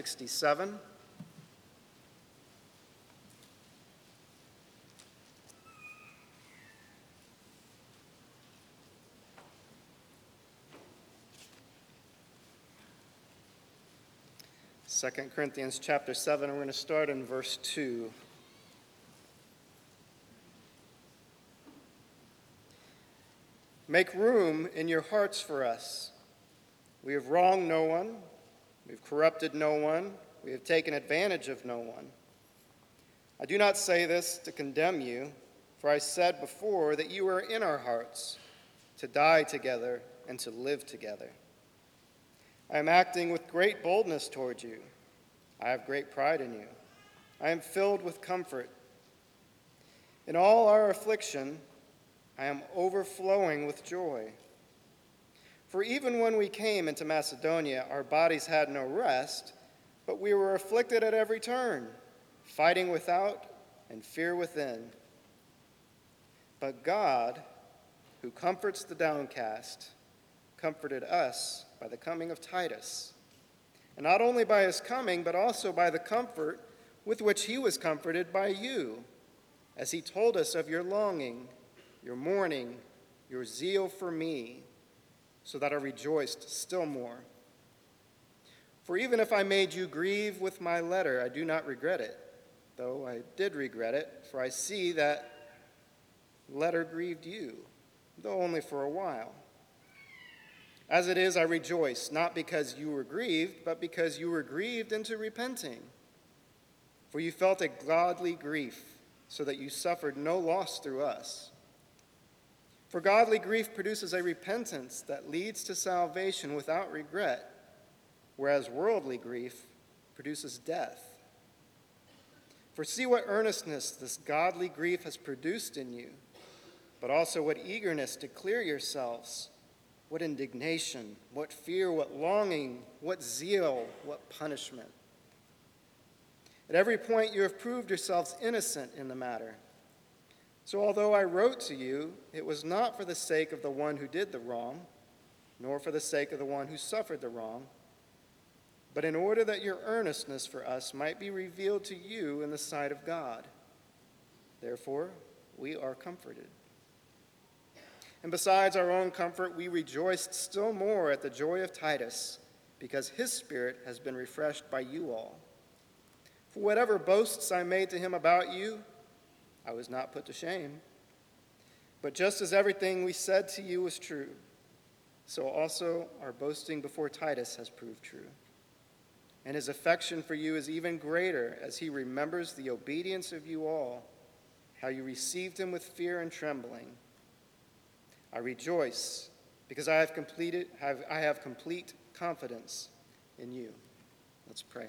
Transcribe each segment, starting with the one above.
67. Second Corinthians chapter 7, we're going to start in verse 2. Make room in your hearts for us. We have wronged no one, we've corrupted no one, we have taken advantage of no one. I do not say this to condemn you, for I said before that you are in our hearts, to die together and to live together. I am acting with great boldness toward you. I have great pride in you. I am filled with comfort. In all our affliction, I am overflowing with joy. For even when we came into Macedonia, our bodies had no rest, but we were afflicted at every turn, fighting without and fear within. But God, who comforts the downcast, comforted us by the coming of Titus. And not only by his coming, but also by the comfort with which he was comforted by you, as he told us of your longing, your mourning, your zeal for me, so that I rejoiced still more. For even if I made you grieve with my letter, I do not regret it, though I did regret it, for I see that letter grieved you, though only for a while. As it is, I rejoice, not because you were grieved, but because you were grieved into repenting. For you felt a godly grief, so that you suffered no loss through us. For godly grief produces a repentance that leads to salvation without regret, whereas worldly grief produces death. For see what earnestness this godly grief has produced in you, but also what eagerness to clear yourselves what indignation, what fear, what longing, what zeal, what punishment. At every point, you have proved yourselves innocent in the matter. So, although I wrote to you, it was not for the sake of the one who did the wrong, nor for the sake of the one who suffered the wrong, but in order that your earnestness for us might be revealed to you in the sight of God. Therefore, we are comforted. And besides our own comfort, we rejoiced still more at the joy of Titus, because his spirit has been refreshed by you all. For whatever boasts I made to him about you, I was not put to shame. But just as everything we said to you was true, so also our boasting before Titus has proved true. And his affection for you is even greater as he remembers the obedience of you all, how you received him with fear and trembling I rejoice because I have completed have, I have complete confidence in you. Let's pray.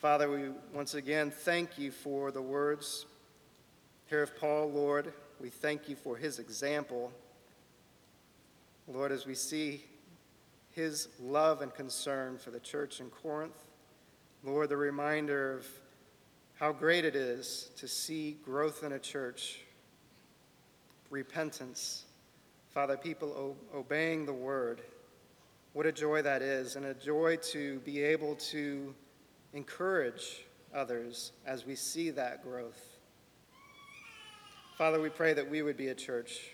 Father, we once again thank you for the words here of Paul, Lord. We thank you for his example. Lord, as we see his love and concern for the church in Corinth, Lord, the reminder of how great it is to see growth in a church repentance. Father, people obeying the word. What a joy that is, and a joy to be able to encourage others as we see that growth. Father, we pray that we would be a church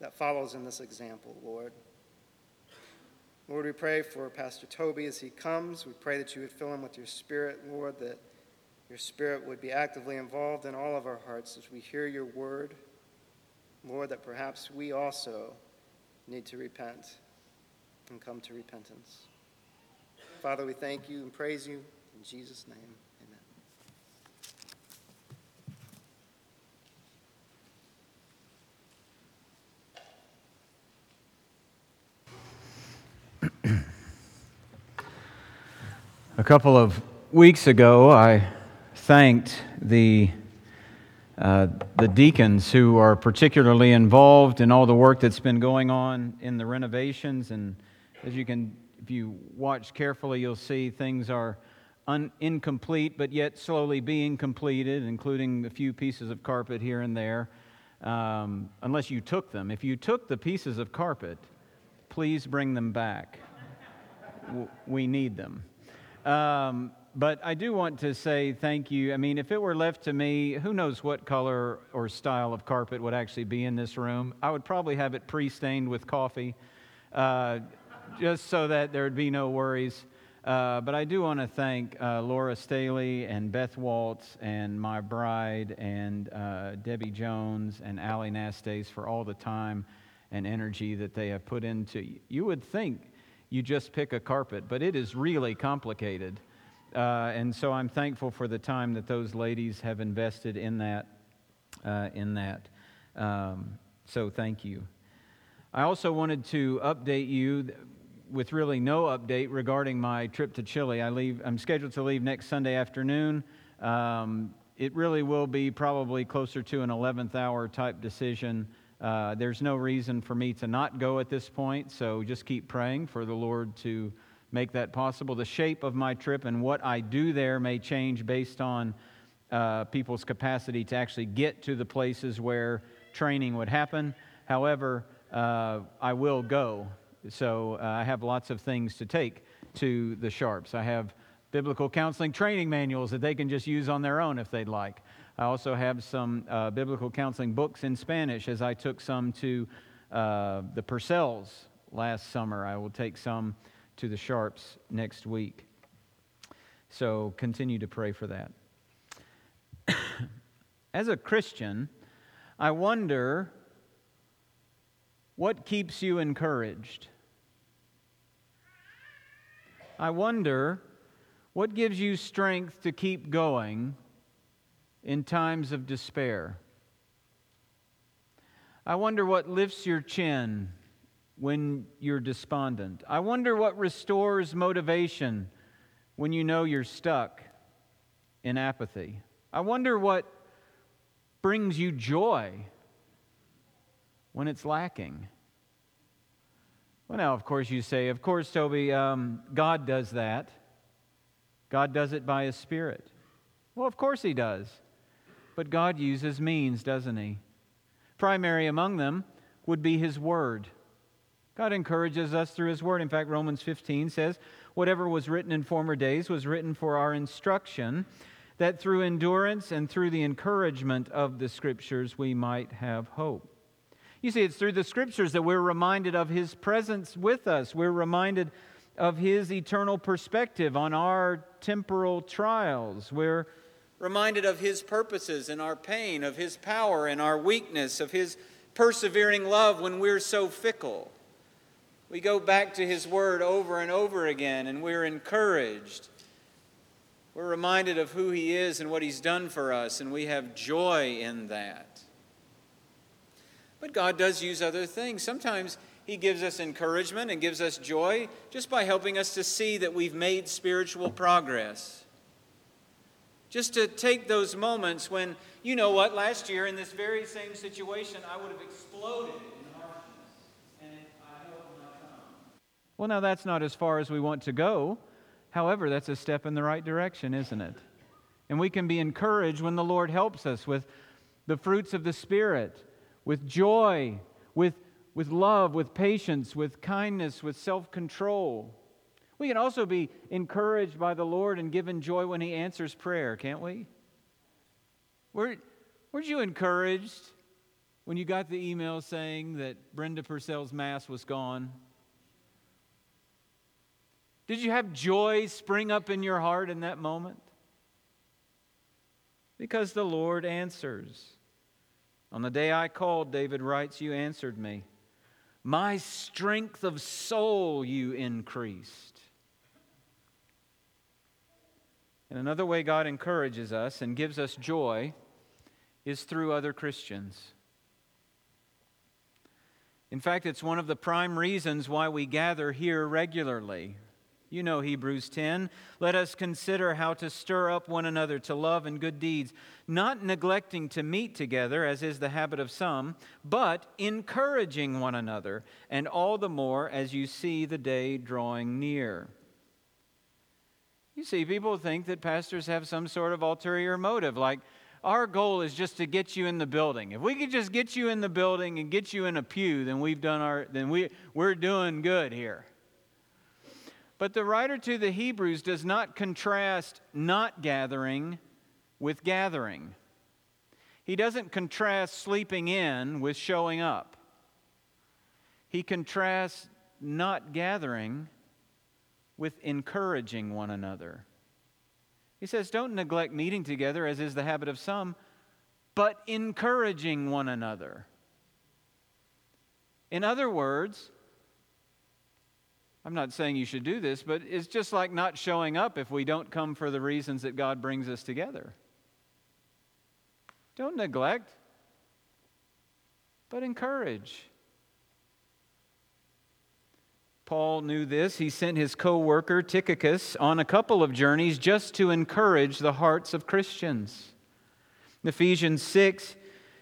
that follows in this example, Lord. Lord, we pray for Pastor Toby as he comes. We pray that you would fill him with your spirit, Lord, that your spirit would be actively involved in all of our hearts as we hear your word. Lord, that perhaps we also need to repent and come to repentance. Father, we thank you and praise you. In Jesus' name, amen. A couple of weeks ago, I thanked the uh, the deacons who are particularly involved in all the work that's been going on in the renovations. And as you can, if you watch carefully, you'll see things are un- incomplete, but yet slowly being completed, including a few pieces of carpet here and there, um, unless you took them. If you took the pieces of carpet, please bring them back. we need them. Um, but I do want to say thank you. I mean, if it were left to me, who knows what color or style of carpet would actually be in this room? I would probably have it pre stained with coffee, uh, just so that there would be no worries. Uh, but I do want to thank uh, Laura Staley and Beth Waltz and my bride and uh, Debbie Jones and Allie Nastes for all the time and energy that they have put into. You would think you just pick a carpet, but it is really complicated. Uh, and so I'm thankful for the time that those ladies have invested in that. Uh, in that. Um, so thank you. I also wanted to update you with really no update regarding my trip to Chile. I leave, I'm scheduled to leave next Sunday afternoon. Um, it really will be probably closer to an 11th hour type decision. Uh, there's no reason for me to not go at this point, so just keep praying for the Lord to make that possible. The shape of my trip and what I do there may change based on uh, people's capacity to actually get to the places where training would happen. However, uh, I will go. So uh, I have lots of things to take to the Sharps. I have biblical counseling training manuals that they can just use on their own if they'd like. I also have some uh, biblical counseling books in Spanish as I took some to uh, the Purcells last summer. I will take some to the Sharps next week. So continue to pray for that. As a Christian, I wonder what keeps you encouraged. I wonder what gives you strength to keep going in times of despair. I wonder what lifts your chin when you're despondent. I wonder what restores motivation when you know you're stuck in apathy. I wonder what brings you joy when it's lacking. Well, now, of course, you say, of course, Toby, um, God does that. God does it by His Spirit. Well, of course He does. But God uses means, doesn't He? Primary among them would be His Word. God encourages us through His Word. In fact, Romans 15 says, Whatever was written in former days was written for our instruction, that through endurance and through the encouragement of the Scriptures we might have hope. You see, it's through the Scriptures that we're reminded of His presence with us. We're reminded of His eternal perspective on our temporal trials. We're reminded of His purposes in our pain, of His power in our weakness, of His persevering love when we're so fickle. We go back to His Word over and over again, and we're encouraged. We're reminded of who He is and what He's done for us, and we have joy in that. But God does use other things. Sometimes He gives us encouragement and gives us joy just by helping us to see that we've made spiritual progress. Just to take those moments when, you know what, last year in this very same situation, I would have exploded Well, now that's not as far as we want to go. However, that's a step in the right direction, isn't it? And we can be encouraged when the Lord helps us with the fruits of the Spirit, with joy, with, with love, with patience, with kindness, with self control. We can also be encouraged by the Lord and given joy when He answers prayer, can't we? Were, weren't you encouraged when you got the email saying that Brenda Purcell's Mass was gone? Did you have joy spring up in your heart in that moment? Because the Lord answers. On the day I called, David writes, You answered me. My strength of soul you increased. And another way God encourages us and gives us joy is through other Christians. In fact, it's one of the prime reasons why we gather here regularly. You know Hebrews 10. Let us consider how to stir up one another to love and good deeds, not neglecting to meet together, as is the habit of some, but encouraging one another, and all the more as you see the day drawing near. You see, people think that pastors have some sort of ulterior motive, like, our goal is just to get you in the building. If we could just get you in the building and get you in a pew, then we've done our then we we're doing good here. But the writer to the Hebrews does not contrast not gathering with gathering. He doesn't contrast sleeping in with showing up. He contrasts not gathering with encouraging one another. He says, Don't neglect meeting together, as is the habit of some, but encouraging one another. In other words, I'm not saying you should do this, but it's just like not showing up if we don't come for the reasons that God brings us together. Don't neglect, but encourage. Paul knew this. He sent his co worker Tychicus on a couple of journeys just to encourage the hearts of Christians. In Ephesians 6,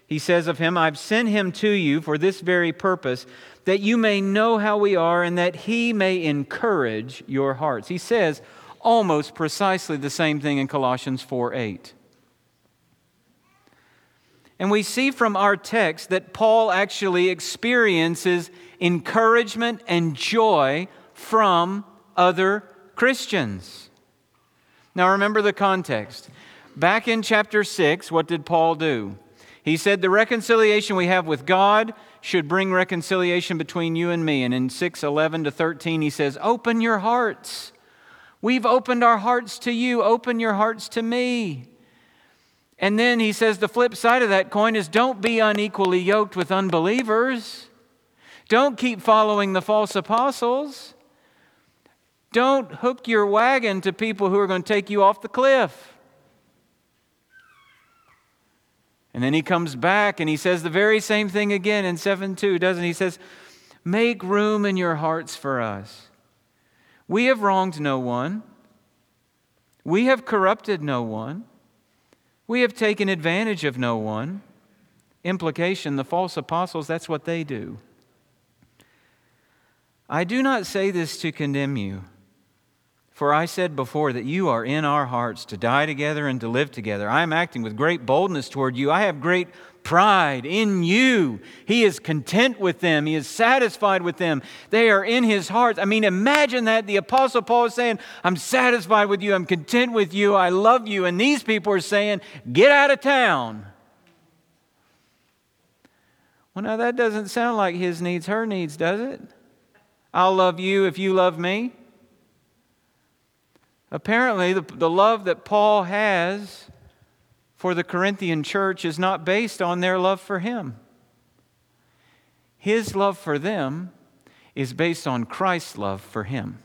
he says of him, I've sent him to you for this very purpose, that you may know how we are and that he may encourage your hearts. He says almost precisely the same thing in Colossians 4 8. And we see from our text that Paul actually experiences encouragement and joy from other Christians. Now remember the context. Back in chapter 6, what did Paul do? He said, The reconciliation we have with God should bring reconciliation between you and me. And in 6 11 to 13, he says, Open your hearts. We've opened our hearts to you. Open your hearts to me. And then he says the flip side of that coin is don't be unequally yoked with unbelievers. Don't keep following the false apostles. Don't hook your wagon to people who are going to take you off the cliff. And then he comes back and he says the very same thing again in 7 2, doesn't he? He says, Make room in your hearts for us. We have wronged no one, we have corrupted no one. We have taken advantage of no one. Implication the false apostles, that's what they do. I do not say this to condemn you, for I said before that you are in our hearts to die together and to live together. I am acting with great boldness toward you. I have great pride in you. He is content with them, He is satisfied with them. They are in His heart. I mean, imagine that the Apostle Paul is saying, I'm satisfied with you, I'm content with you, I love you. And these people are saying, Get out of town. Well, now that doesn't sound like his needs, her needs, does it? I'll love you if you love me. Apparently, the, the love that Paul has for the Corinthian church is not based on their love for him. His love for them is based on Christ's love for him.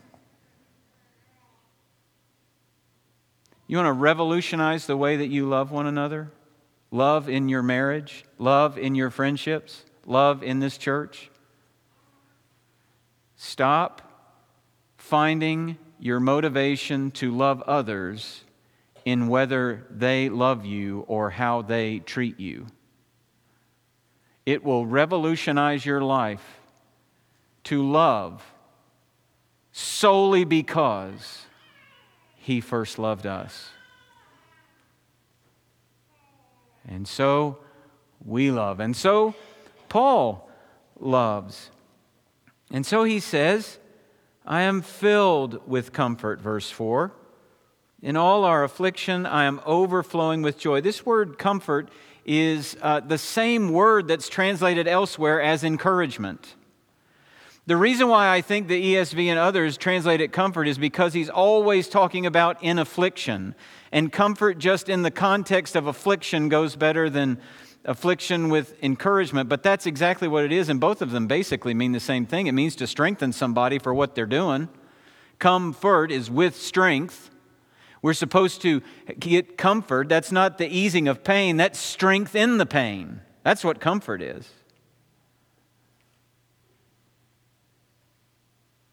You want to revolutionize the way that you love one another? Love in your marriage, love in your friendships, love in this church? Stop finding your motivation to love others in whether they love you or how they treat you. It will revolutionize your life to love solely because He first loved us. And so we love. And so Paul loves. And so he says, I am filled with comfort, verse 4. In all our affliction, I am overflowing with joy. This word comfort is uh, the same word that's translated elsewhere as encouragement. The reason why I think the ESV and others translate it comfort is because he's always talking about in affliction. And comfort, just in the context of affliction, goes better than affliction with encouragement. But that's exactly what it is. And both of them basically mean the same thing it means to strengthen somebody for what they're doing. Comfort is with strength. We're supposed to get comfort. That's not the easing of pain, that's strength in the pain. That's what comfort is.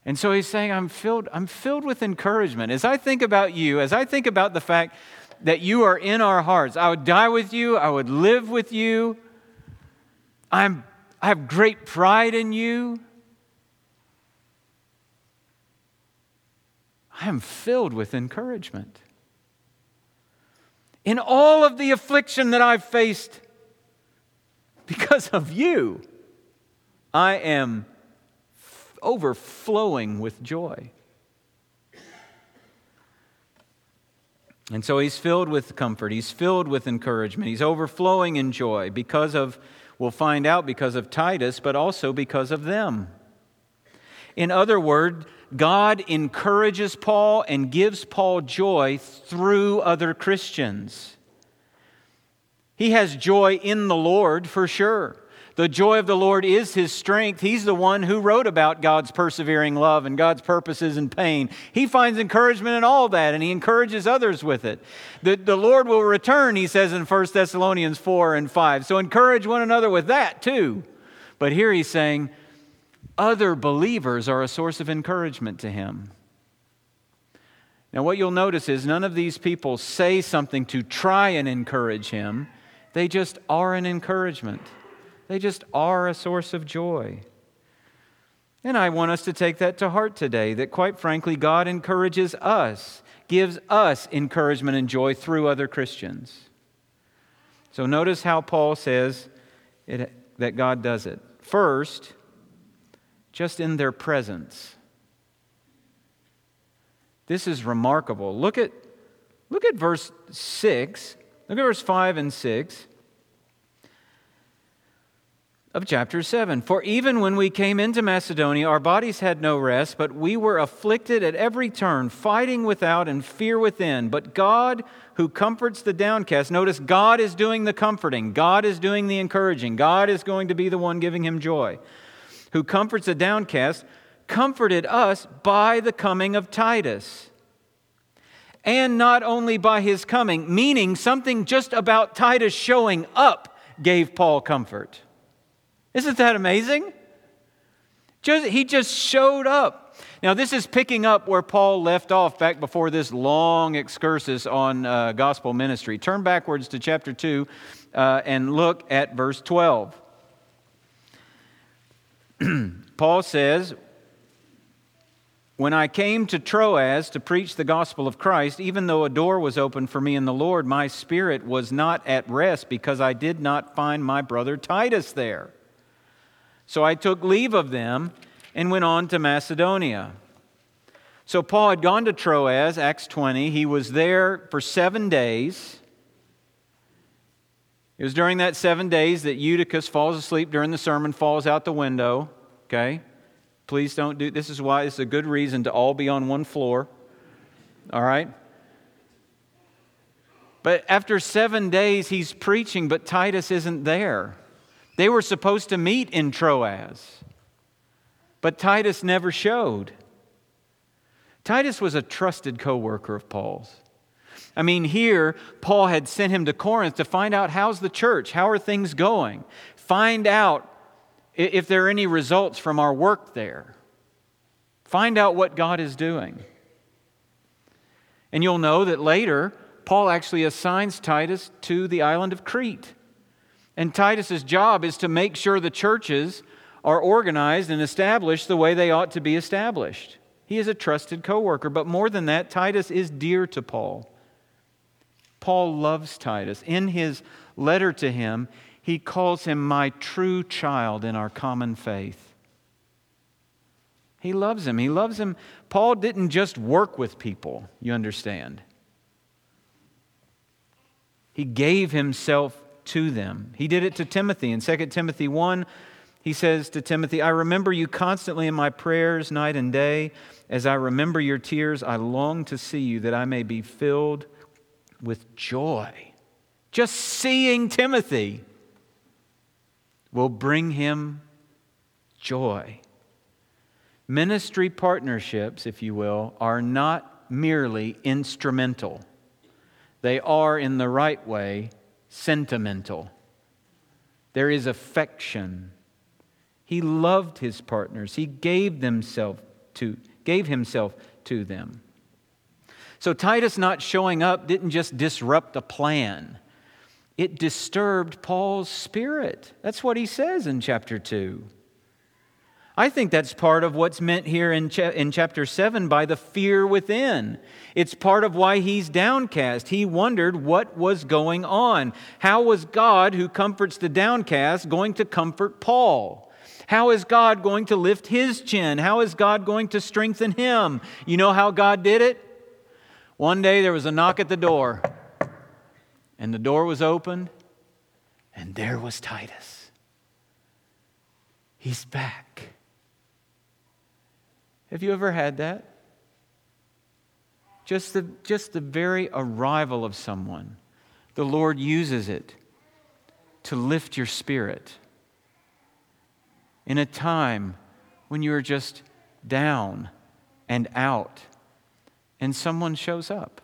And so he's saying, I'm filled, I'm filled with encouragement. As I think about you, as I think about the fact that you are in our hearts, I would die with you, I would live with you. I'm, I have great pride in you. I am filled with encouragement. In all of the affliction that I've faced because of you, I am overflowing with joy. And so he's filled with comfort, he's filled with encouragement, he's overflowing in joy because of, we'll find out, because of Titus, but also because of them. In other words, God encourages Paul and gives Paul joy through other Christians. He has joy in the Lord for sure. The joy of the Lord is his strength. He's the one who wrote about God's persevering love and God's purposes in pain. He finds encouragement in all that and he encourages others with it. The, the Lord will return, he says in 1 Thessalonians 4 and 5. So encourage one another with that too. But here he's saying other believers are a source of encouragement to him. Now, what you'll notice is none of these people say something to try and encourage him, they just are an encouragement. They just are a source of joy. And I want us to take that to heart today that, quite frankly, God encourages us, gives us encouragement and joy through other Christians. So notice how Paul says it, that God does it. First, just in their presence. This is remarkable. Look at, look at verse 6. Look at verse 5 and 6 of chapter 7. For even when we came into Macedonia, our bodies had no rest, but we were afflicted at every turn, fighting without and fear within. But God, who comforts the downcast, notice God is doing the comforting, God is doing the encouraging, God is going to be the one giving him joy, who comforts the downcast, comforted us by the coming of Titus. And not only by his coming, meaning something just about Titus showing up gave Paul comfort. Isn't that amazing? He just showed up. Now, this is picking up where Paul left off back before this long excursus on uh, gospel ministry. Turn backwards to chapter 2 uh, and look at verse 12. Paul says, when I came to Troas to preach the gospel of Christ, even though a door was open for me in the Lord, my spirit was not at rest because I did not find my brother Titus there. So I took leave of them and went on to Macedonia. So Paul had gone to Troas, Acts 20. He was there for seven days. It was during that seven days that Eutychus falls asleep during the sermon, falls out the window. Okay? Please don't do this is why it's a good reason to all be on one floor. All right? But after seven days, he's preaching, but Titus isn't there. They were supposed to meet in Troas, but Titus never showed. Titus was a trusted co worker of Paul's. I mean, here, Paul had sent him to Corinth to find out how's the church? How are things going? Find out if there are any results from our work there. Find out what God is doing. And you'll know that later, Paul actually assigns Titus to the island of Crete. And Titus's job is to make sure the churches are organized and established the way they ought to be established. He is a trusted co worker, but more than that, Titus is dear to Paul. Paul loves Titus. In his letter to him, he calls him my true child in our common faith. He loves him. He loves him. Paul didn't just work with people, you understand. He gave himself to them. He did it to Timothy. In 2 Timothy 1, he says to Timothy, I remember you constantly in my prayers night and day. As I remember your tears, I long to see you that I may be filled with joy. Just seeing Timothy will bring him joy. Ministry partnerships, if you will, are not merely instrumental, they are, in the right way, sentimental. There is affection. He loved his partners. He gave himself to, gave himself to them. So Titus not showing up didn't just disrupt a plan. It disturbed Paul's spirit. That's what he says in chapter 2. I think that's part of what's meant here in, cha- in chapter 7 by the fear within. It's part of why he's downcast. He wondered what was going on. How was God, who comforts the downcast, going to comfort Paul? How is God going to lift his chin? How is God going to strengthen him? You know how God did it? One day there was a knock at the door, and the door was opened, and there was Titus. He's back. Have you ever had that? Just the, just the very arrival of someone, the Lord uses it to lift your spirit in a time when you're just down and out, and someone shows up.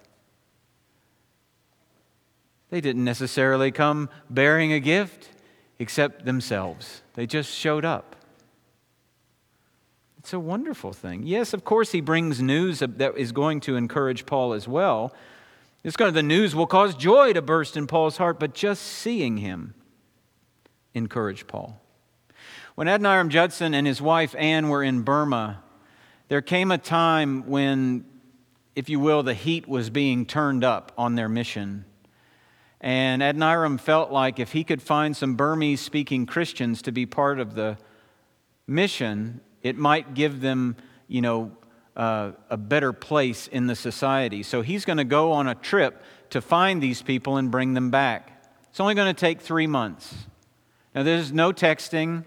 They didn't necessarily come bearing a gift except themselves, they just showed up. It's a wonderful thing. Yes, of course, he brings news that is going to encourage Paul as well. It's going to, the news will cause joy to burst in Paul's heart, but just seeing him encouraged Paul. When Adoniram Judson and his wife Anne were in Burma, there came a time when, if you will, the heat was being turned up on their mission. And Adoniram felt like if he could find some Burmese speaking Christians to be part of the mission, it might give them, you know, uh, a better place in the society. So he's going to go on a trip to find these people and bring them back. It's only going to take three months. Now, there's no texting,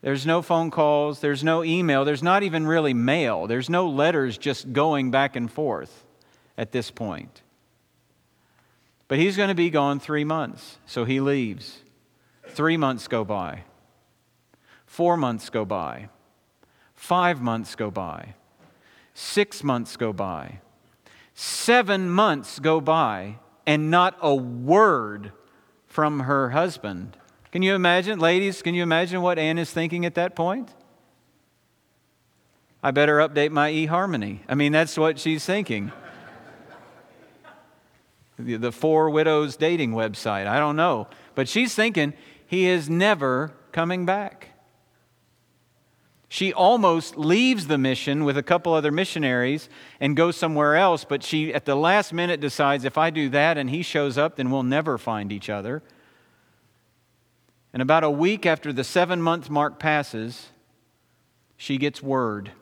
there's no phone calls, there's no email, there's not even really mail, there's no letters just going back and forth at this point. But he's going to be gone three months, so he leaves. Three months go by, four months go by. Five months go by. Six months go by. Seven months go by, and not a word from her husband. Can you imagine, ladies, can you imagine what Anne is thinking at that point? I better update my eHarmony. I mean, that's what she's thinking. the, the Four Widows dating website. I don't know. But she's thinking, he is never coming back. She almost leaves the mission with a couple other missionaries and goes somewhere else, but she at the last minute decides if I do that and he shows up, then we'll never find each other. And about a week after the seven month mark passes, she gets word.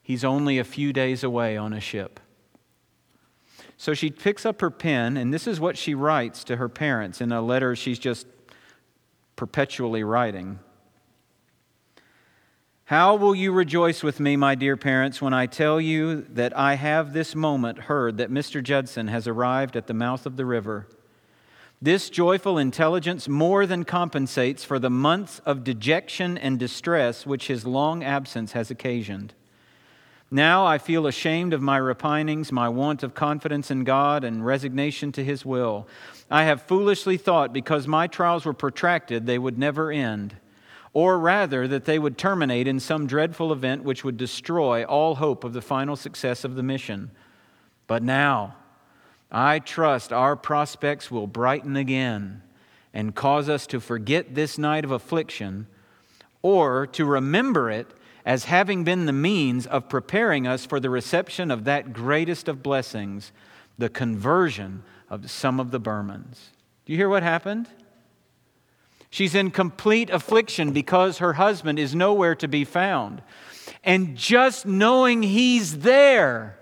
He's only a few days away on a ship. So she picks up her pen, and this is what she writes to her parents in a letter she's just perpetually writing. How will you rejoice with me, my dear parents, when I tell you that I have this moment heard that Mr. Judson has arrived at the mouth of the river? This joyful intelligence more than compensates for the months of dejection and distress which his long absence has occasioned. Now I feel ashamed of my repinings, my want of confidence in God, and resignation to his will. I have foolishly thought because my trials were protracted, they would never end or rather that they would terminate in some dreadful event which would destroy all hope of the final success of the mission. But now, I trust our prospects will brighten again and cause us to forget this night of affliction or to remember it as having been the means of preparing us for the reception of that greatest of blessings, the conversion of some of the Burmans. Do you hear what happened? She's in complete affliction because her husband is nowhere to be found. And just knowing he's there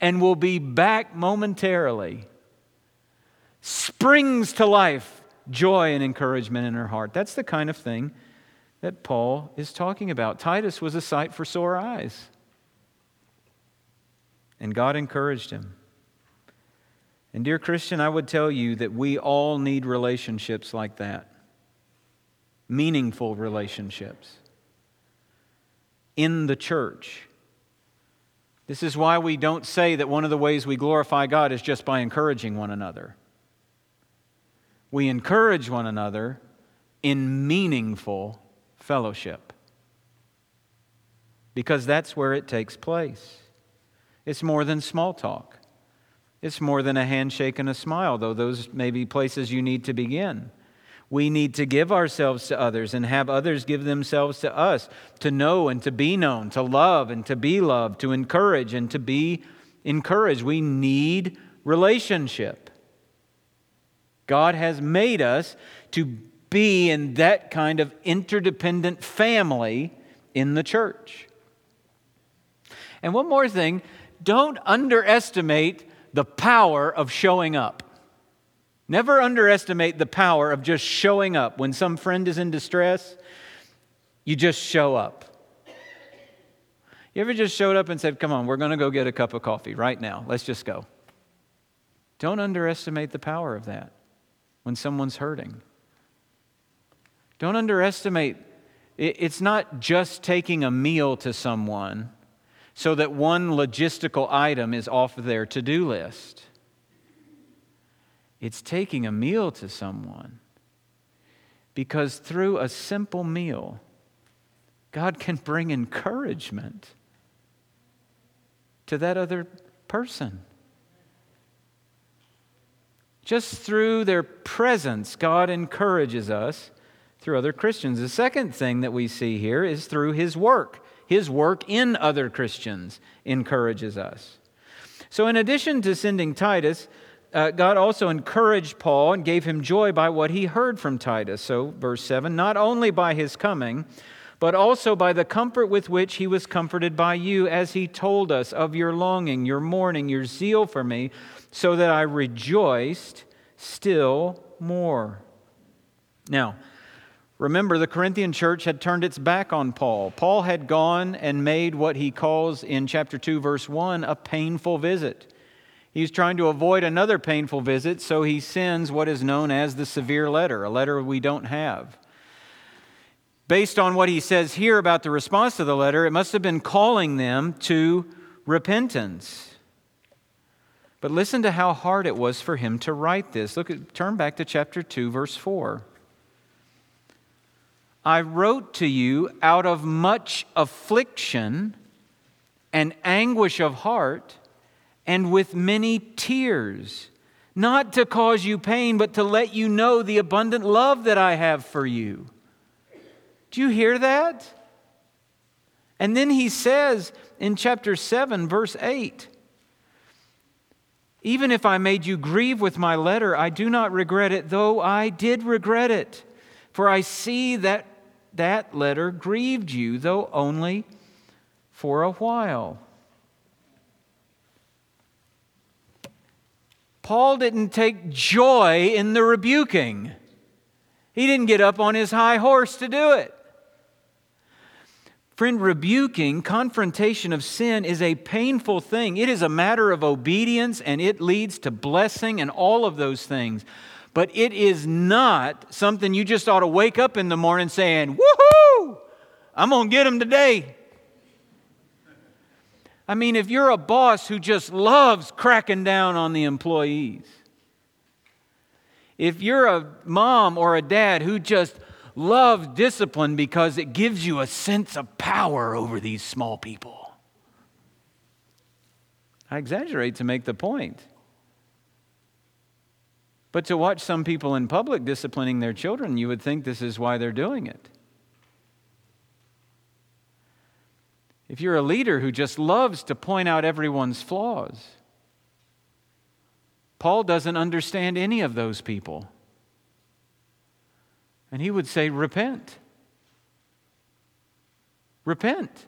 and will be back momentarily springs to life joy and encouragement in her heart. That's the kind of thing that Paul is talking about. Titus was a sight for sore eyes. And God encouraged him. And, dear Christian, I would tell you that we all need relationships like that meaningful relationships in the church. This is why we don't say that one of the ways we glorify God is just by encouraging one another. We encourage one another in meaningful fellowship because that's where it takes place. It's more than small talk. It's more than a handshake and a smile, though those may be places you need to begin. We need to give ourselves to others and have others give themselves to us, to know and to be known, to love and to be loved, to encourage and to be encouraged. We need relationship. God has made us to be in that kind of interdependent family in the church. And one more thing don't underestimate the power of showing up. Never underestimate the power of just showing up. When some friend is in distress, you just show up. You ever just showed up and said, Come on, we're going to go get a cup of coffee right now. Let's just go. Don't underestimate the power of that when someone's hurting. Don't underestimate, it's not just taking a meal to someone so that one logistical item is off their to do list. It's taking a meal to someone because through a simple meal, God can bring encouragement to that other person. Just through their presence, God encourages us through other Christians. The second thing that we see here is through His work. His work in other Christians encourages us. So, in addition to sending Titus, uh, God also encouraged Paul and gave him joy by what he heard from Titus. So, verse 7 not only by his coming, but also by the comfort with which he was comforted by you, as he told us of your longing, your mourning, your zeal for me, so that I rejoiced still more. Now, Remember, the Corinthian church had turned its back on Paul. Paul had gone and made what he calls in chapter 2, verse 1, a painful visit. He's trying to avoid another painful visit, so he sends what is known as the severe letter, a letter we don't have. Based on what he says here about the response to the letter, it must have been calling them to repentance. But listen to how hard it was for him to write this. Look at turn back to chapter 2 verse 4. I wrote to you out of much affliction and anguish of heart and with many tears, not to cause you pain, but to let you know the abundant love that I have for you. Do you hear that? And then he says in chapter 7, verse 8, even if I made you grieve with my letter, I do not regret it, though I did regret it. For I see that that letter grieved you, though only for a while. Paul didn't take joy in the rebuking. He didn't get up on his high horse to do it. Friend, rebuking, confrontation of sin is a painful thing. It is a matter of obedience and it leads to blessing and all of those things. But it is not something you just ought to wake up in the morning saying, Woohoo! I'm going to get them today. I mean, if you're a boss who just loves cracking down on the employees, if you're a mom or a dad who just loves discipline because it gives you a sense of power over these small people, I exaggerate to make the point. But to watch some people in public disciplining their children, you would think this is why they're doing it. If you're a leader who just loves to point out everyone's flaws, Paul doesn't understand any of those people. And he would say, Repent. Repent.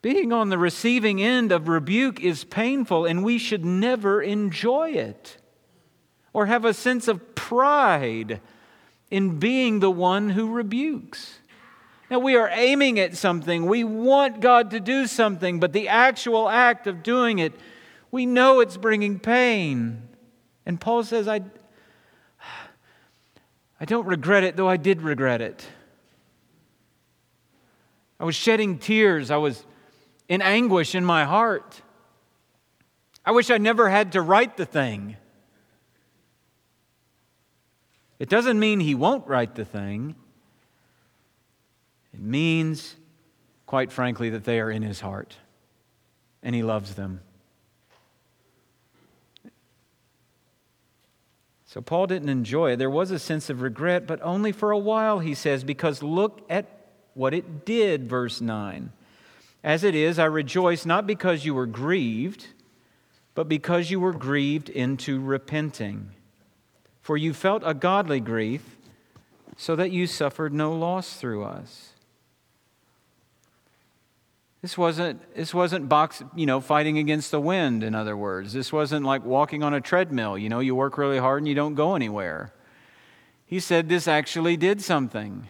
Being on the receiving end of rebuke is painful, and we should never enjoy it or have a sense of pride in being the one who rebukes. Now, we are aiming at something. We want God to do something, but the actual act of doing it, we know it's bringing pain. And Paul says, I, I don't regret it, though I did regret it. I was shedding tears. I was in anguish in my heart. I wish I never had to write the thing. It doesn't mean he won't write the thing. It means, quite frankly, that they are in his heart and he loves them. So Paul didn't enjoy it. There was a sense of regret, but only for a while, he says, because look at what it did, verse 9. As it is, I rejoice not because you were grieved, but because you were grieved into repenting. For you felt a godly grief, so that you suffered no loss through us. This wasn't, this wasn't box, you know, fighting against the wind, in other words. This wasn't like walking on a treadmill. You know, you work really hard and you don't go anywhere. He said this actually did something.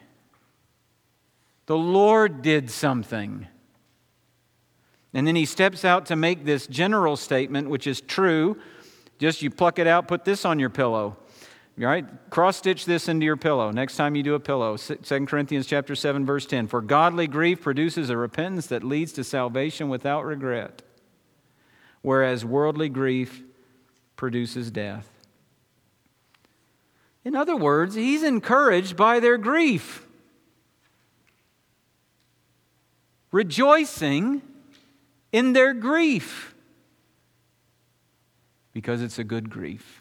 The Lord did something. And then he steps out to make this general statement, which is true. Just you pluck it out, put this on your pillow. All right? Cross stitch this into your pillow next time you do a pillow. 2 Corinthians chapter 7 verse 10. For godly grief produces a repentance that leads to salvation without regret, whereas worldly grief produces death. In other words, he's encouraged by their grief. Rejoicing in their grief because it's a good grief.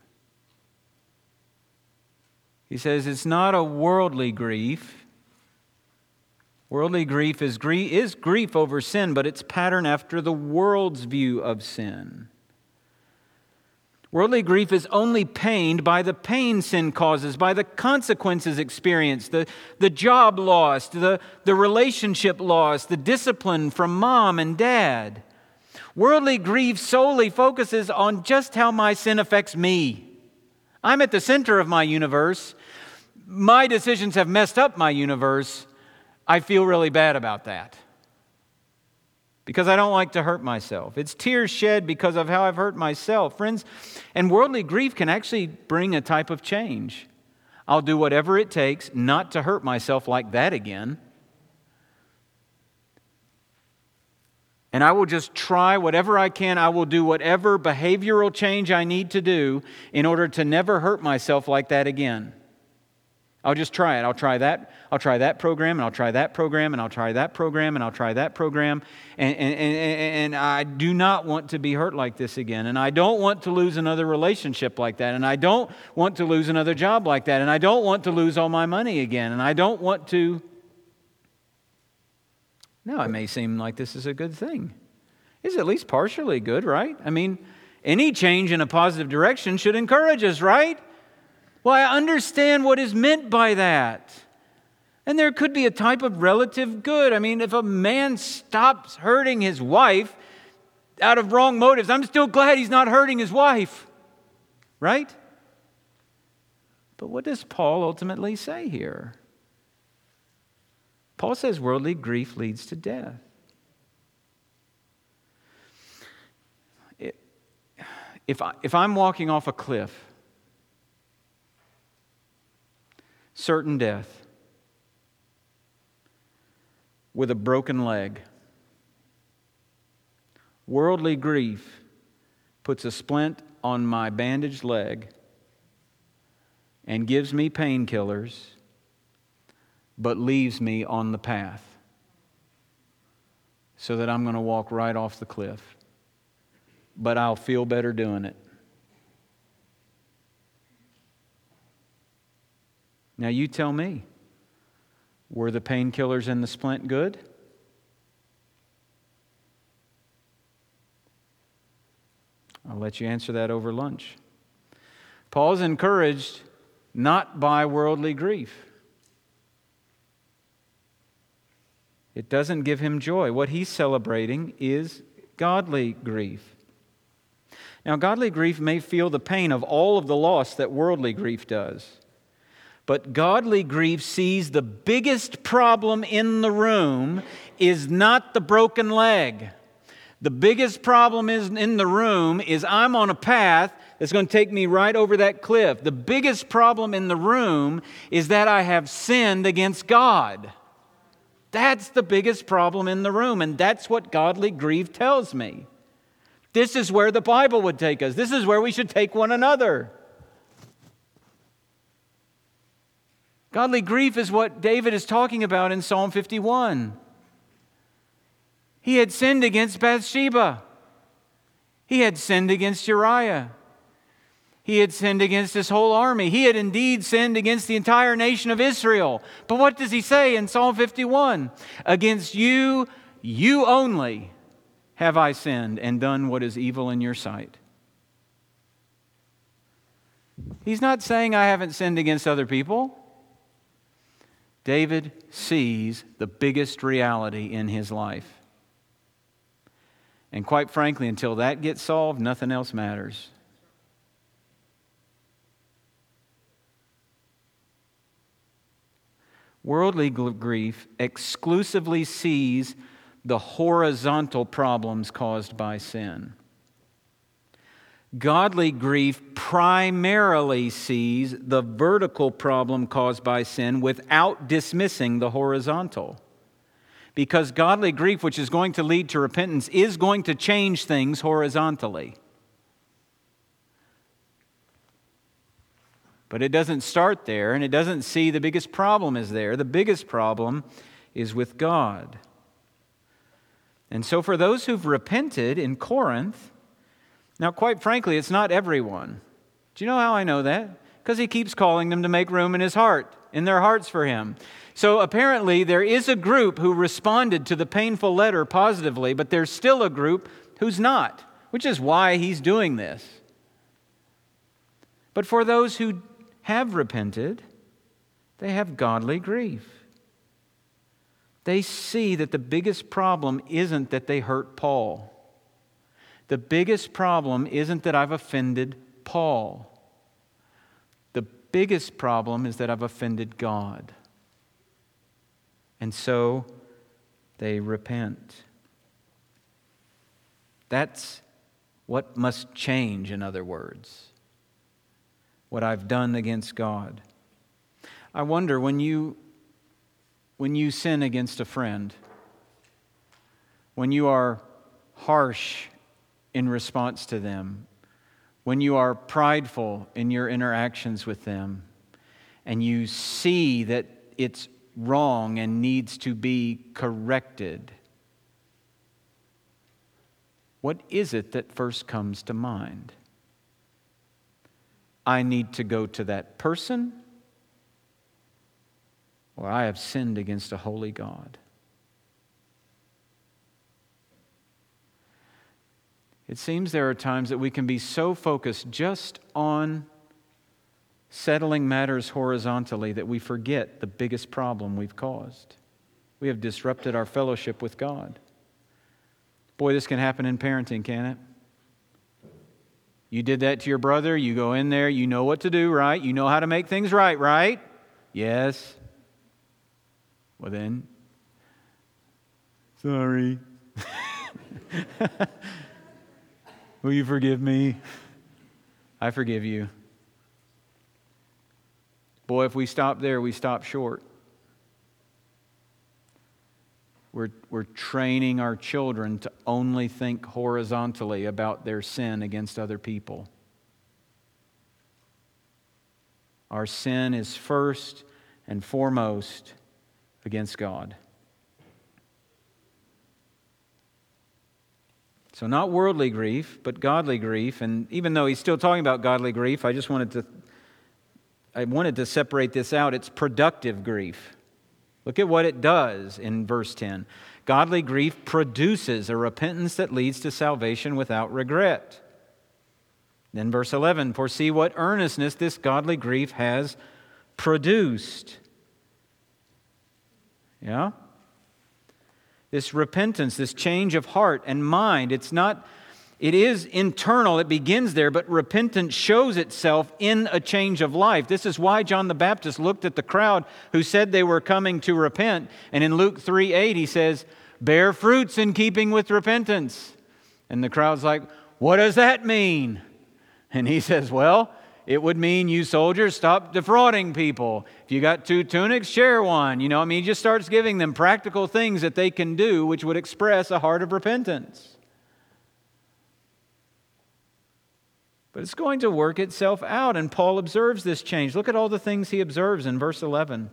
He says it's not a worldly grief. Worldly grief is, grief is grief over sin, but it's patterned after the world's view of sin. Worldly grief is only pained by the pain sin causes, by the consequences experienced, the, the job lost, the, the relationship lost, the discipline from mom and dad. Worldly grief solely focuses on just how my sin affects me. I'm at the center of my universe. My decisions have messed up my universe. I feel really bad about that because I don't like to hurt myself. It's tears shed because of how I've hurt myself. Friends, and worldly grief can actually bring a type of change. I'll do whatever it takes not to hurt myself like that again. And I will just try whatever I can. I will do whatever behavioral change I need to do in order to never hurt myself like that again. I'll just try it. I'll try that. I'll try that program, and I'll try that program, and I'll try that program, and I'll try that program. And, and, and, and, I do not want to be hurt like this again. And I don't want to lose another relationship like that. And I don't want to lose another job like that. And I don't want to lose all my money again. And I don't want to now, it may seem like this is a good thing. It's at least partially good, right? I mean, any change in a positive direction should encourage us, right? Well, I understand what is meant by that. And there could be a type of relative good. I mean, if a man stops hurting his wife out of wrong motives, I'm still glad he's not hurting his wife, right? But what does Paul ultimately say here? Paul says worldly grief leads to death. if, I, if I'm walking off a cliff, certain death, with a broken leg, worldly grief puts a splint on my bandaged leg and gives me painkillers but leaves me on the path so that I'm going to walk right off the cliff. But I'll feel better doing it. Now, you tell me were the painkillers and the splint good? I'll let you answer that over lunch. Paul's encouraged not by worldly grief. It doesn't give him joy. What he's celebrating is godly grief. Now, godly grief may feel the pain of all of the loss that worldly grief does. But godly grief sees the biggest problem in the room is not the broken leg. The biggest problem is in the room is I'm on a path that's going to take me right over that cliff. The biggest problem in the room is that I have sinned against God. That's the biggest problem in the room, and that's what godly grief tells me. This is where the Bible would take us. This is where we should take one another. Godly grief is what David is talking about in Psalm 51. He had sinned against Bathsheba. He had sinned against Uriah. He had sinned against his whole army. He had indeed sinned against the entire nation of Israel. But what does he say in Psalm 51? Against you, you only, have I sinned and done what is evil in your sight. He's not saying I haven't sinned against other people. David sees the biggest reality in his life. And quite frankly, until that gets solved, nothing else matters. Worldly grief exclusively sees the horizontal problems caused by sin. Godly grief primarily sees the vertical problem caused by sin without dismissing the horizontal. Because godly grief, which is going to lead to repentance, is going to change things horizontally. But it doesn't start there, and it doesn't see the biggest problem is there. The biggest problem is with God. And so, for those who've repented in Corinth, now, quite frankly, it's not everyone. Do you know how I know that? Because he keeps calling them to make room in his heart, in their hearts for him. So apparently, there is a group who responded to the painful letter positively, but there's still a group who's not, which is why he's doing this. But for those who have repented, they have godly grief. They see that the biggest problem isn't that they hurt Paul. The biggest problem isn't that I've offended Paul. The biggest problem is that I've offended God. And so they repent. That's what must change, in other words, what I've done against God. I wonder when you, when you sin against a friend, when you are harsh in response to them, when you are prideful in your interactions with them, and you see that it's wrong and needs to be corrected, what is it that first comes to mind? I need to go to that person, or I have sinned against a holy God. It seems there are times that we can be so focused just on settling matters horizontally that we forget the biggest problem we've caused. We have disrupted our fellowship with God. Boy, this can happen in parenting, can it? You did that to your brother, you go in there, you know what to do, right? You know how to make things right, right? Yes. Well, then, sorry. Will you forgive me? I forgive you. Boy, if we stop there, we stop short. We're, we're training our children to only think horizontally about their sin against other people. Our sin is first and foremost against God. So, not worldly grief, but godly grief. And even though he's still talking about godly grief, I just wanted to, I wanted to separate this out. It's productive grief. Look at what it does in verse 10. Godly grief produces a repentance that leads to salvation without regret. Then, verse 11 For see what earnestness this godly grief has produced. Yeah? this repentance, this change of heart and mind. It's not, it is internal, it begins there, but repentance shows itself in a change of life. This is why John the Baptist looked at the crowd who said they were coming to repent. And in Luke 3 8, he says, Bear fruits in keeping with repentance. And the crowd's like, What does that mean? And he says, Well, it would mean you soldiers stop defrauding people. If you got two tunics, share one. You know, I mean, he just starts giving them practical things that they can do which would express a heart of repentance. But it's going to work itself out, and Paul observes this change. Look at all the things he observes in verse 11.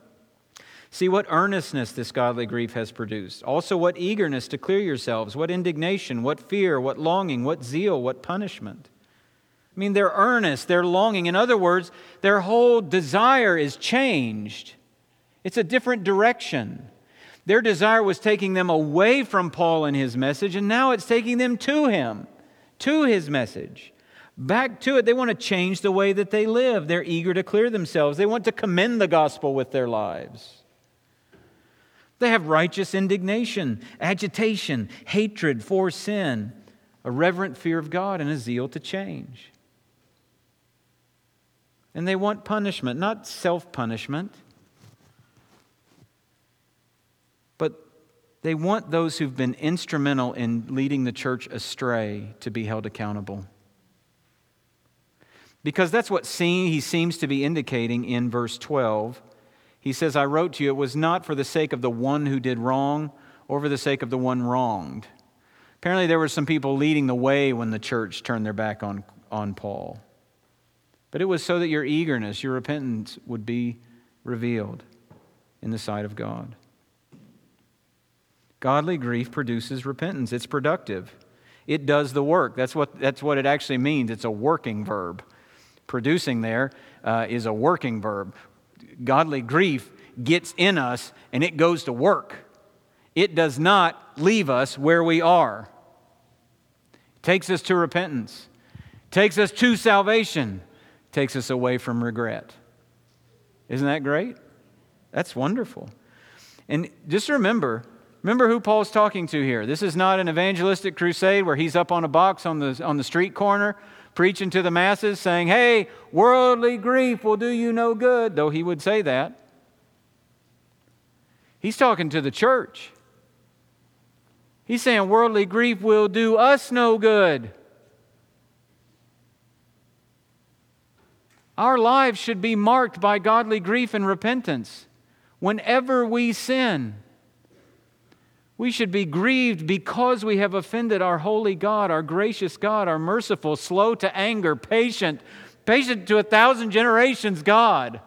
See what earnestness this godly grief has produced. Also, what eagerness to clear yourselves, what indignation, what fear, what longing, what zeal, what punishment. I mean, they're earnest, they're longing. In other words, their whole desire is changed. It's a different direction. Their desire was taking them away from Paul and his message, and now it's taking them to him, to his message. Back to it. They want to change the way that they live. They're eager to clear themselves. They want to commend the gospel with their lives. They have righteous indignation, agitation, hatred for sin. a reverent fear of God, and a zeal to change. And they want punishment, not self punishment, but they want those who've been instrumental in leading the church astray to be held accountable. Because that's what he seems to be indicating in verse 12. He says, I wrote to you, it was not for the sake of the one who did wrong or for the sake of the one wronged. Apparently, there were some people leading the way when the church turned their back on, on Paul. But it was so that your eagerness, your repentance would be revealed in the sight of God. Godly grief produces repentance, it's productive. It does the work. That's what, that's what it actually means. It's a working verb. Producing there uh, is a working verb. Godly grief gets in us and it goes to work. It does not leave us where we are. It takes us to repentance, it takes us to salvation, it takes us away from regret. Isn't that great? That's wonderful. And just remember, remember who Paul's talking to here. This is not an evangelistic crusade where he's up on a box on the, on the street corner preaching to the masses saying, hey, worldly grief will do you no good, though he would say that. He's talking to the church. He's saying worldly grief will do us no good. Our lives should be marked by godly grief and repentance. Whenever we sin, we should be grieved because we have offended our holy God, our gracious God, our merciful, slow to anger, patient, patient to a thousand generations God.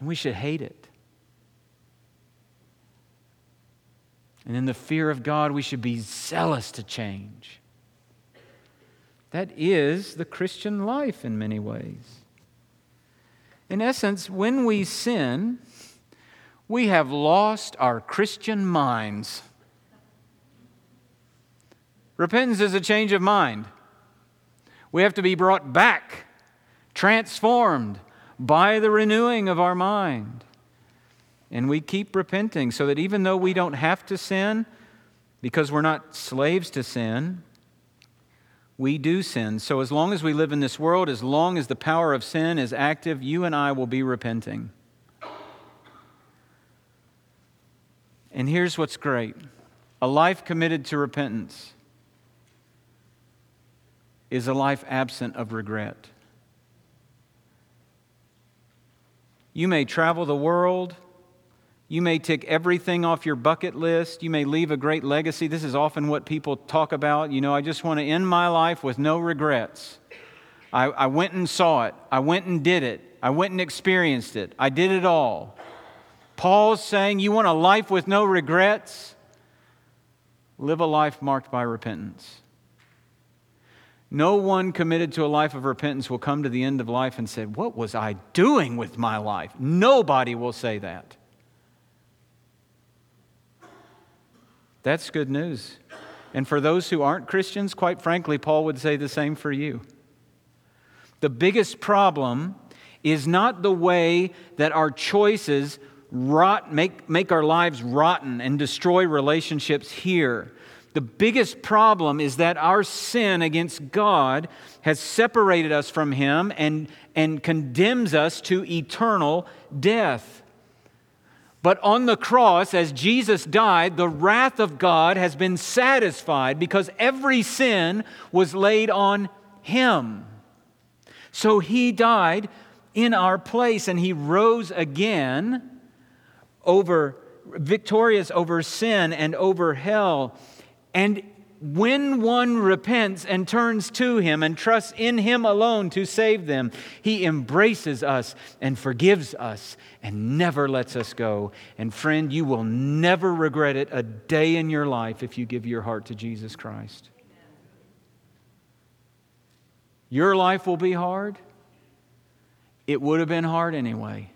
And we should hate it. And in the fear of God, we should be zealous to change. That is the Christian life in many ways. In essence, when we sin, we have lost our Christian minds. Repentance is a change of mind. We have to be brought back, transformed by the renewing of our mind. And we keep repenting so that even though we don't have to sin, because we're not slaves to sin, we do sin. So, as long as we live in this world, as long as the power of sin is active, you and I will be repenting. And here's what's great a life committed to repentance is a life absent of regret. You may travel the world you may tick everything off your bucket list. You may leave a great legacy. This is often what people talk about. You know, I just want to end my life with no regrets. I, I went and saw it, I went and did it, I went and experienced it, I did it all. Paul's saying, You want a life with no regrets? Live a life marked by repentance. No one committed to a life of repentance will come to the end of life and say, What was I doing with my life? Nobody will say that. That's good news. And for those who aren't Christians, quite frankly, Paul would say the same for you. The biggest problem is not the way that our choices rot, make, make our lives rotten and destroy relationships here. The biggest problem is that our sin against God has separated us from Him and, and condemns us to eternal death. But on the cross, as Jesus died, the wrath of God has been satisfied because every sin was laid on him. So he died in our place and he rose again over victorious over sin and over hell. And when one repents and turns to Him and trusts in Him alone to save them, He embraces us and forgives us and never lets us go. And friend, you will never regret it a day in your life if you give your heart to Jesus Christ. Your life will be hard. It would have been hard anyway.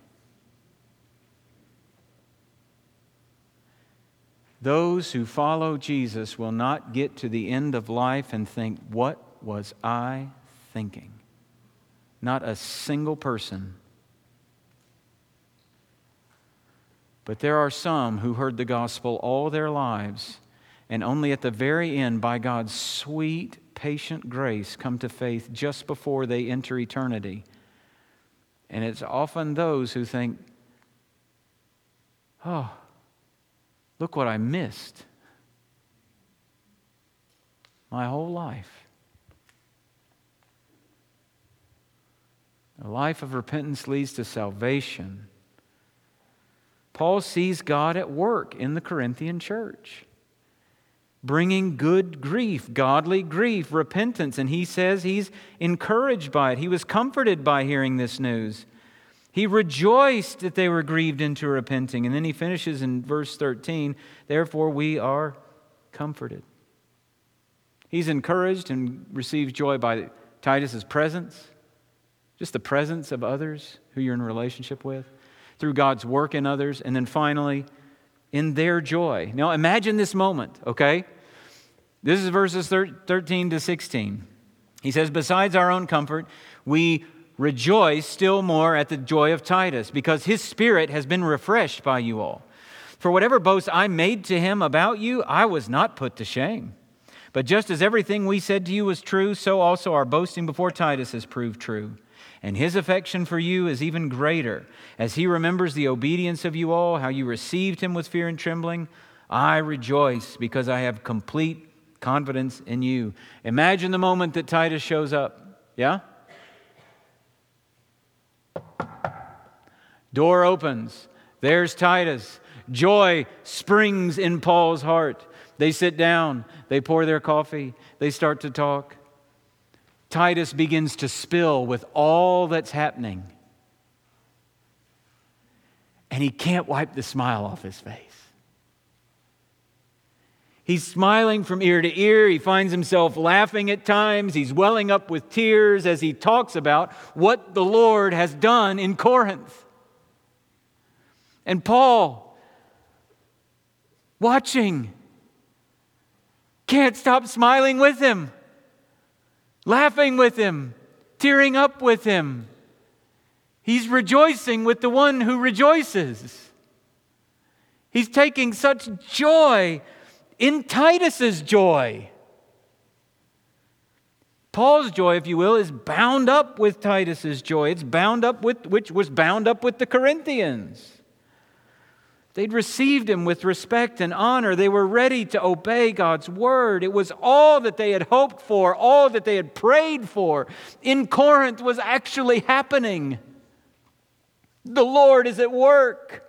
Those who follow Jesus will not get to the end of life and think, What was I thinking? Not a single person. But there are some who heard the gospel all their lives and only at the very end, by God's sweet, patient grace, come to faith just before they enter eternity. And it's often those who think, oh, look what I missed my whole life. A life of repentance leads to salvation. Paul sees God at work in the Corinthian church, bringing good grief, godly grief, repentance. And he says he's encouraged by it. He was comforted by hearing this news. He rejoiced that they were grieved into repenting. And then he finishes in verse 13 Therefore, we are comforted. He's encouraged and receives joy by Titus's presence, just the presence of others who you're in relationship with through God's work in others, and then finally, in their joy. Now imagine this moment, okay? This is verses 13 to 16. He says, Besides our own comfort, we rejoice still more at the joy of Titus, because his spirit has been refreshed by you all. For whatever boast I made to him about you, I was not put to shame. But just as everything we said to you was true, so also our boasting before Titus has proved true. And his affection for you is even greater, as he remembers the obedience of you all, how you received him with fear and trembling. I rejoice because I have complete confidence in you. Imagine the moment that Titus shows up. Yeah? Door opens. There's Titus. Joy springs in Paul's heart. They sit down, they pour their coffee, they start to talk. Titus begins to spill with all that's happening. And he can't wipe the smile off his face. He's smiling from ear to ear. He finds himself laughing at times. He's welling up with tears as he talks about what the Lord has done in Corinth. And Paul, watching, can't stop smiling with him laughing with him, tearing up with him. He's rejoicing with the one who rejoices. He's taking such joy in Titus's joy. Paul's joy, if you will, is bound up with Titus's joy. It's bound up with which was bound up with the Corinthians. They'd received him with respect and honor. They were ready to obey God's word. It was all that they had hoped for, all that they had prayed for in Corinth was actually happening. The Lord is at work.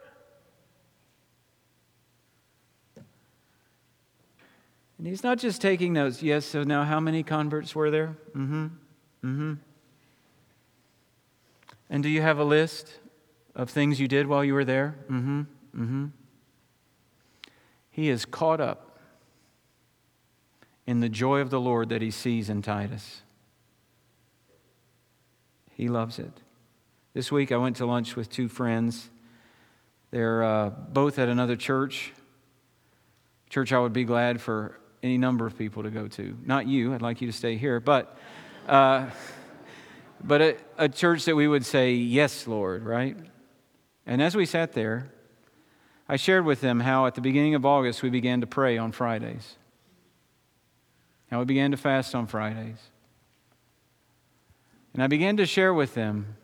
And he's not just taking notes. Yes, so now how many converts were there? Mm hmm. Mm hmm. And do you have a list of things you did while you were there? Mm hmm. Mm-hmm. He is caught up in the joy of the Lord that he sees in Titus. He loves it. This week I went to lunch with two friends. They're uh, both at another church. Church I would be glad for any number of people to go to. Not you, I'd like you to stay here, but, uh, but a, a church that we would say, Yes, Lord, right? And as we sat there, I shared with them how at the beginning of August we began to pray on Fridays, how we began to fast on Fridays. And I began to share with them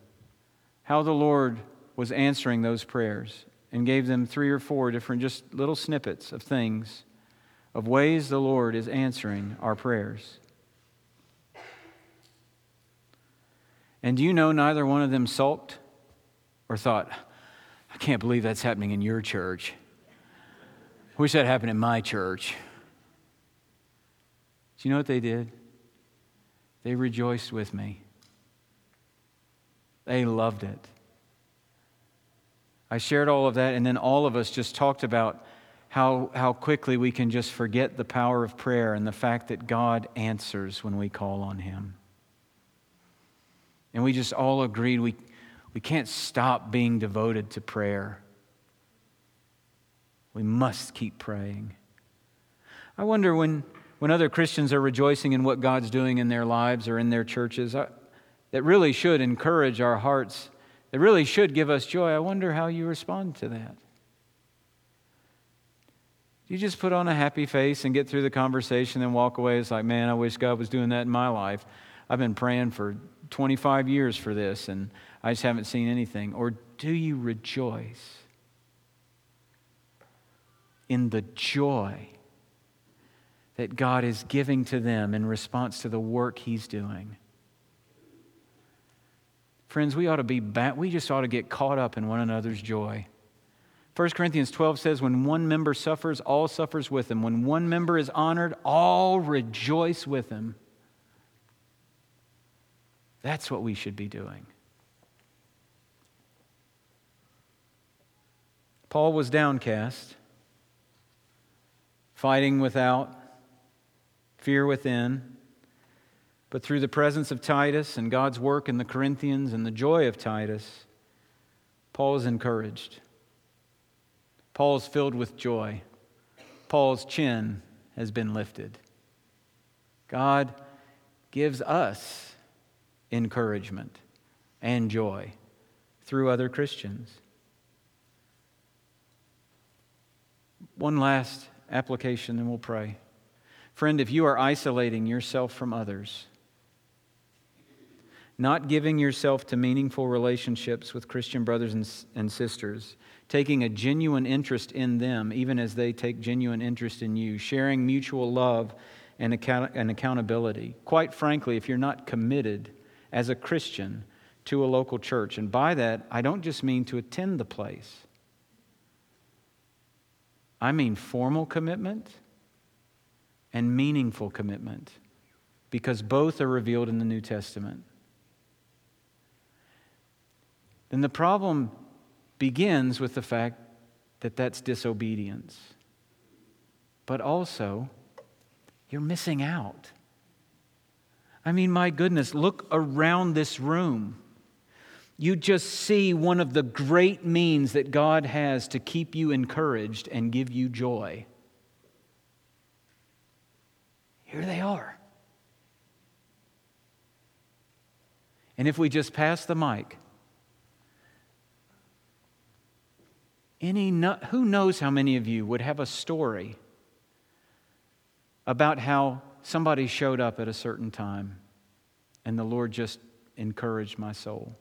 how the Lord was answering those prayers and gave them three or four different, just little snippets of things, of ways the Lord is answering our prayers. And do you know neither one of them sulked or thought, can't believe that's happening in your church. Wish that happened in my church. Do you know what they did? They rejoiced with me. They loved it. I shared all of that, and then all of us just talked about how, how quickly we can just forget the power of prayer and the fact that God answers when we call on Him. And we just all agreed we, we can't stop being devoted to prayer. We must keep praying. I wonder when, when other Christians are rejoicing in what God's doing in their lives or in their churches, I, that really should encourage our hearts, that really should give us joy. I wonder how you respond to that. You just put on a happy face and get through the conversation and walk away. It's like, man, I wish God was doing that in my life. I've been praying for 25 years for this and I just haven't seen anything. Or do you rejoice in the joy that God is giving to them in response to the work He's doing? Friends, we ought to be back, we just ought to get caught up in one another's joy. 1 Corinthians 12 says, When one member suffers, all suffers with him. When one member is honored, all rejoice with him. That's what we should be doing. Paul was downcast, fighting without, fear within. But through the presence of Titus and God's work in the Corinthians and the joy of Titus, Paul is encouraged. Paul is filled with joy. Paul's chin has been lifted. God gives us encouragement and joy through other Christians. One last application, and we'll pray. Friend, if you are isolating yourself from others, not giving yourself to meaningful relationships with Christian brothers and, and sisters, taking a genuine interest in them, even as they take genuine interest in you, sharing mutual love and, account- and accountability. Quite frankly, if you're not committed as a Christian to a local church, and by that, I don't just mean to attend the place, I mean formal commitment and meaningful commitment, because both are revealed in the New Testament then the problem begins with the fact that that's disobedience. But also, you're missing out. I mean, my goodness, look around this room. You just see one of the great means that God has to keep you encouraged and give you joy. Here they are. And if we just pass the mic, Any, who knows how many of you would have a story about how somebody showed up at a certain time and the Lord just encouraged my soul?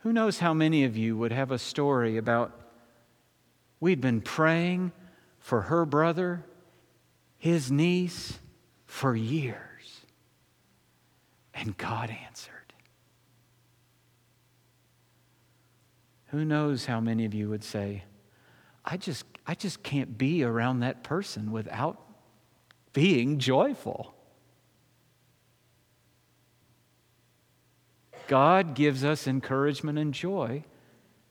Who knows how many of you would have a story about we'd been praying for her brother, his niece, for years, and God answered? Who knows how many of you would say, I just, I just can't be around that person without being joyful. God gives us encouragement and joy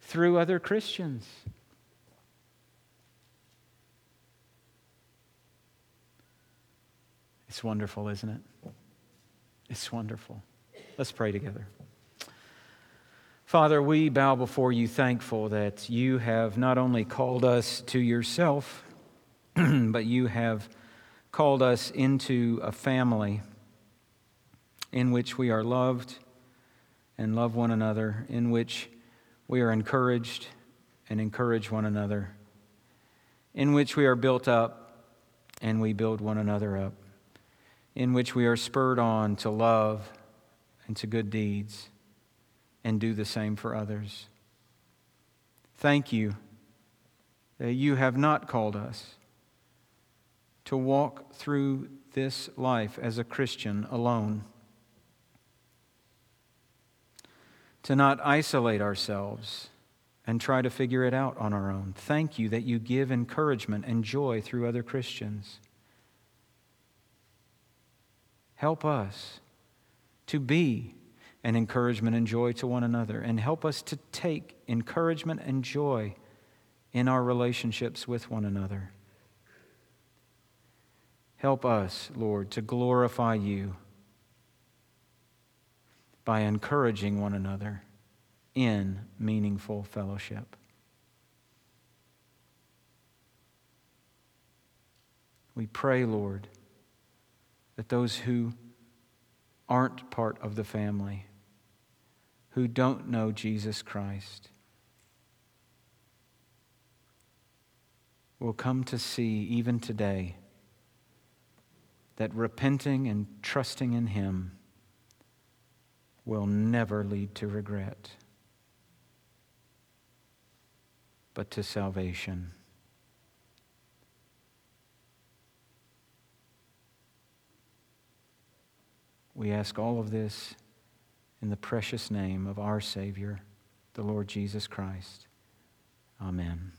through other Christians. It's wonderful, isn't it? It's wonderful. Let's pray together. Father, we bow before you thankful that you have not only called us to yourself, but you have called us into a family in which we are loved and love one another, in which we are encouraged and encourage one another, in which we are built up and we build one another up, in which we are spurred on to love and to good deeds and do the same for others. Thank you that you have not called us to walk through this life as a Christian alone, to not isolate ourselves and try to figure it out on our own. Thank you that you give encouragement and joy through other Christians. Help us to be an encouragement and joy to one another. And help us to take encouragement and joy in our relationships with one another. Help us, Lord, to glorify you by encouraging one another in meaningful fellowship. We pray, Lord, that those who aren't part of the family who don't know Jesus Christ. will come to see even today that repenting and trusting in Him will never lead to regret, but to salvation. We ask all of this in the precious name of our Savior, the Lord Jesus Christ. Amen.